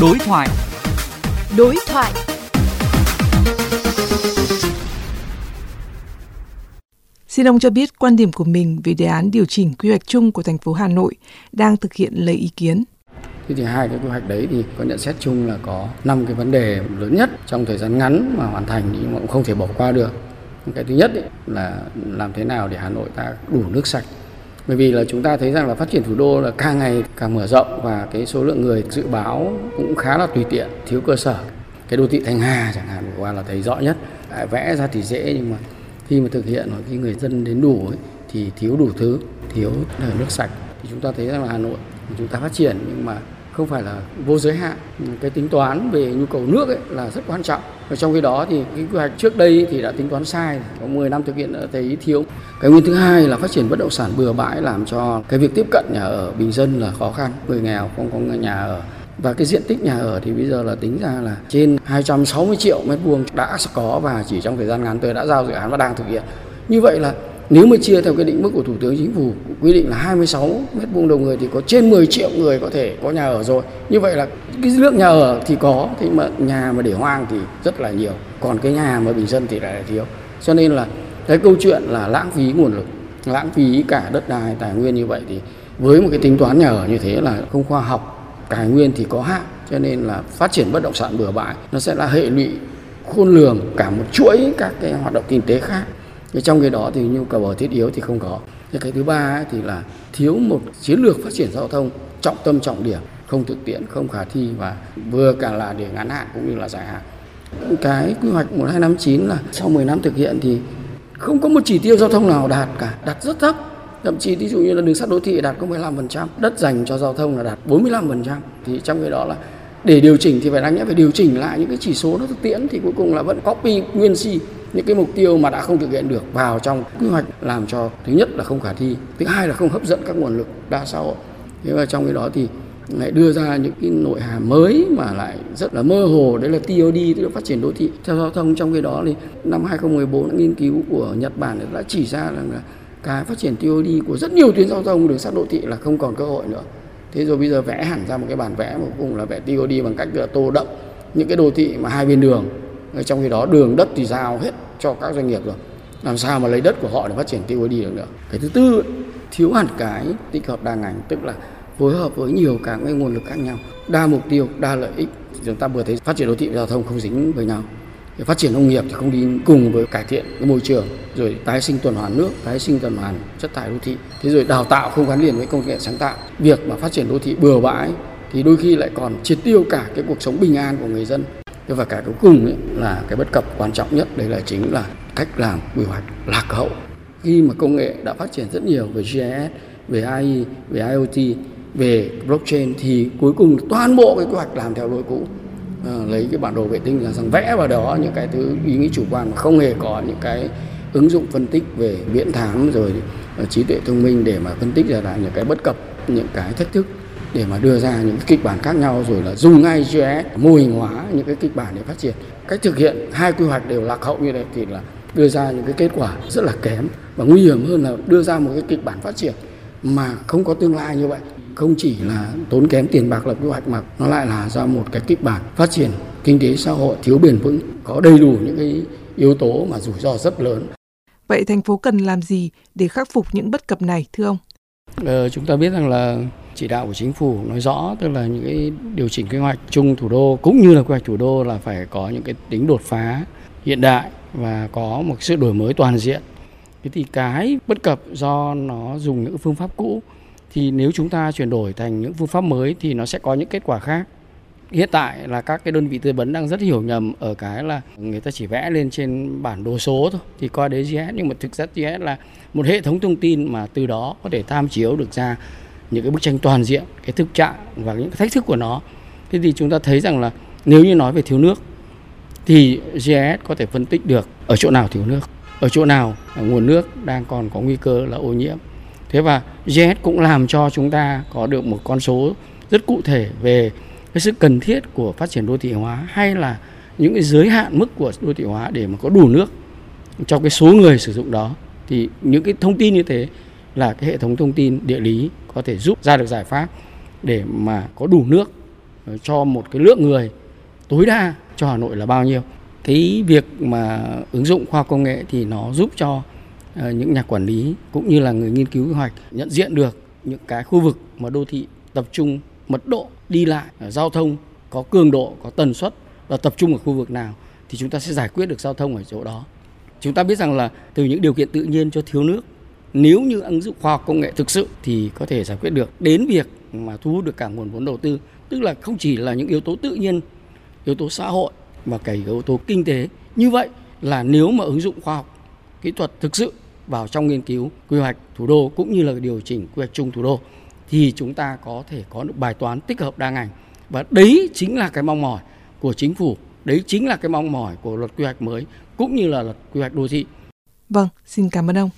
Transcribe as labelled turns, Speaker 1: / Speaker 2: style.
Speaker 1: Đối thoại.
Speaker 2: Đối thoại. Xin ông cho biết quan điểm của mình về đề án điều chỉnh quy hoạch chung của thành phố Hà Nội đang thực hiện lấy ý kiến.
Speaker 3: Thế thì hai cái quy hoạch đấy thì có nhận xét chung là có năm cái vấn đề lớn nhất trong thời gian ngắn mà hoàn thành nhưng mà cũng không thể bỏ qua được. Cái thứ nhất ấy là làm thế nào để Hà Nội ta đủ nước sạch. Bởi vì là chúng ta thấy rằng là phát triển thủ đô là càng ngày càng mở rộng và cái số lượng người dự báo cũng khá là tùy tiện, thiếu cơ sở. Cái đô thị Thanh Hà chẳng hạn vừa qua là thấy rõ nhất. Vẽ ra thì dễ nhưng mà khi mà thực hiện khi người dân đến đủ ấy, thì thiếu đủ thứ, thiếu nước sạch. Thì chúng ta thấy rằng là Hà Nội chúng ta phát triển nhưng mà không phải là vô giới hạn. Cái tính toán về nhu cầu nước ấy là rất quan trọng. Và trong khi đó thì cái quy hoạch trước đây thì đã tính toán sai, có 10 năm thực hiện đã thấy thiếu. Cái nguyên thứ hai là phát triển bất động sản bừa bãi làm cho cái việc tiếp cận nhà ở bình dân là khó khăn. Người nghèo không có nhà ở. Và cái diện tích nhà ở thì bây giờ là tính ra là trên 260 triệu mét vuông đã có và chỉ trong thời gian ngắn tôi đã giao dự án và đang thực hiện. Như vậy là nếu mà chia theo cái định mức của Thủ tướng Chính phủ quy định là 26 mét vuông đầu người thì có trên 10 triệu người có thể có nhà ở rồi. Như vậy là cái lượng nhà ở thì có, thế mà nhà mà để hoang thì rất là nhiều. Còn cái nhà mà bình dân thì lại là thiếu. Cho nên là cái câu chuyện là lãng phí nguồn lực, lãng phí cả đất đai, tài nguyên như vậy thì với một cái tính toán nhà ở như thế là không khoa học, tài nguyên thì có hạn. Cho nên là phát triển bất động sản bừa bãi nó sẽ là hệ lụy khôn lường cả một chuỗi các cái hoạt động kinh tế khác và trong cái đó thì nhu cầu ở thiết yếu thì không có. Thì cái thứ ba ấy thì là thiếu một chiến lược phát triển giao thông trọng tâm, trọng điểm, không thực tiễn, không khả thi và vừa cả là để ngắn hạn cũng như là dài hạn. Cái quy hoạch 1259 là sau 10 năm thực hiện thì không có một chỉ tiêu giao thông nào đạt cả, đạt rất thấp. Thậm chí ví dụ như là đường sắt đô thị đạt có 15% đất dành cho giao thông là đạt 45% thì trong cái đó là để điều chỉnh thì phải đáng nhẽ phải điều chỉnh lại những cái chỉ số nó thực tiễn thì cuối cùng là vẫn copy nguyên si những cái mục tiêu mà đã không thực hiện được vào trong quy hoạch làm cho thứ nhất là không khả thi, thứ hai là không hấp dẫn các nguồn lực đa xã hội. Thế và trong cái đó thì lại đưa ra những cái nội hàm mới mà lại rất là mơ hồ, đấy là TOD tức là phát triển đô thị. Theo giao thông, trong cái đó thì năm 2014 nghiên cứu của Nhật Bản đã chỉ ra rằng là cái phát triển TOD của rất nhiều tuyến giao thông đường sắt đô thị là không còn cơ hội nữa thế rồi bây giờ vẽ hẳn ra một cái bản vẽ mà cùng là vẽ TOD bằng cách là tô đậm những cái đô thị mà hai bên đường. Trong khi đó đường đất thì giao hết cho các doanh nghiệp rồi. Làm sao mà lấy đất của họ để phát triển TOD được nữa? Cái thứ tư, thiếu hẳn cái tích hợp đa ngành, tức là phối hợp với nhiều các cái nguồn lực khác nhau. Đa mục tiêu, đa lợi ích. Chúng ta vừa thấy phát triển đô thị giao thông không dính với nhau phát triển nông nghiệp thì không đi cùng với cải thiện cái môi trường, rồi tái sinh tuần hoàn nước, tái sinh tuần hoàn chất thải đô thị. Thế rồi đào tạo không gắn liền với công nghệ sáng tạo. Việc mà phát triển đô thị bừa bãi thì đôi khi lại còn triệt tiêu cả cái cuộc sống bình an của người dân. Và cả cuối cùng ấy là cái bất cập quan trọng nhất, đấy là chính là cách làm quy hoạch lạc hậu. Khi mà công nghệ đã phát triển rất nhiều về GIS về AI về IoT về blockchain thì cuối cùng toàn bộ cái quy hoạch làm theo lối cũ. Ờ, lấy cái bản đồ vệ tinh là rằng vẽ vào đó những cái thứ ý nghĩ chủ quan mà không hề có những cái ứng dụng phân tích về viễn thám rồi ờ, trí tuệ thông minh để mà phân tích ra là những cái bất cập, những cái thách thức để mà đưa ra những kịch bản khác nhau rồi là dùng ngay GIS mô hình hóa những cái kịch bản để phát triển. Cách thực hiện hai quy hoạch đều lạc hậu như thế thì là đưa ra những cái kết quả rất là kém và nguy hiểm hơn là đưa ra một cái kịch bản phát triển mà không có tương lai như vậy không chỉ là tốn kém tiền bạc là quy hoạch mà nó lại là do một cái kịch bản phát triển kinh tế xã hội thiếu bền vững có đầy đủ những cái yếu tố mà rủi ro rất lớn.
Speaker 2: Vậy thành phố cần làm gì để khắc phục những bất cập này thưa ông?
Speaker 3: Ờ, chúng ta biết rằng là chỉ đạo của chính phủ nói rõ tức là những cái điều chỉnh quy hoạch chung thủ đô cũng như là quy hoạch thủ đô là phải có những cái tính đột phá hiện đại và có một sự đổi mới toàn diện. Thế thì cái bất cập do nó dùng những phương pháp cũ thì nếu chúng ta chuyển đổi thành những phương pháp mới thì nó sẽ có những kết quả khác. Hiện tại là các cái đơn vị tư vấn đang rất hiểu nhầm ở cái là người ta chỉ vẽ lên trên bản đồ số thôi, thì coi đấy GIS nhưng mà thực chất GIS là một hệ thống thông tin mà từ đó có thể tham chiếu được ra những cái bức tranh toàn diện, cái thực trạng và những cái thách thức của nó. Thế thì chúng ta thấy rằng là nếu như nói về thiếu nước thì GIS có thể phân tích được ở chỗ nào thiếu nước, ở chỗ nào nguồn nước đang còn có nguy cơ là ô nhiễm thế và GIS cũng làm cho chúng ta có được một con số rất cụ thể về cái sự cần thiết của phát triển đô thị hóa hay là những cái giới hạn mức của đô thị hóa để mà có đủ nước cho cái số người sử dụng đó thì những cái thông tin như thế là cái hệ thống thông tin địa lý có thể giúp ra được giải pháp để mà có đủ nước ờ, cho một cái lượng người tối đa cho Hà Nội là bao nhiêu. Cái việc mà ứng dụng khoa học công nghệ thì nó giúp cho Ờ, những nhà quản lý cũng như là người nghiên cứu quy hoạch nhận diện được những cái khu vực mà đô thị tập trung, mật độ đi lại ờ, giao thông có cường độ, có tần suất và tập trung ở khu vực nào thì chúng ta sẽ giải quyết được giao thông ở chỗ đó. Chúng ta biết rằng là từ những điều kiện tự nhiên cho thiếu nước, nếu như ứng dụng khoa học công nghệ thực sự thì có thể giải quyết được. Đến việc mà thu hút được cả nguồn vốn đầu tư, tức là không chỉ là những yếu tố tự nhiên, yếu tố xã hội mà cả yếu tố kinh tế. Như vậy là nếu mà ứng dụng khoa học kỹ thuật thực sự vào trong nghiên cứu quy hoạch thủ đô cũng như là điều chỉnh quy hoạch chung thủ đô thì chúng ta có thể có được bài toán tích hợp đa ngành và đấy chính là cái mong mỏi của chính phủ đấy chính là cái mong mỏi của luật quy hoạch mới cũng như là luật quy hoạch đô thị
Speaker 2: Vâng, xin cảm ơn ông.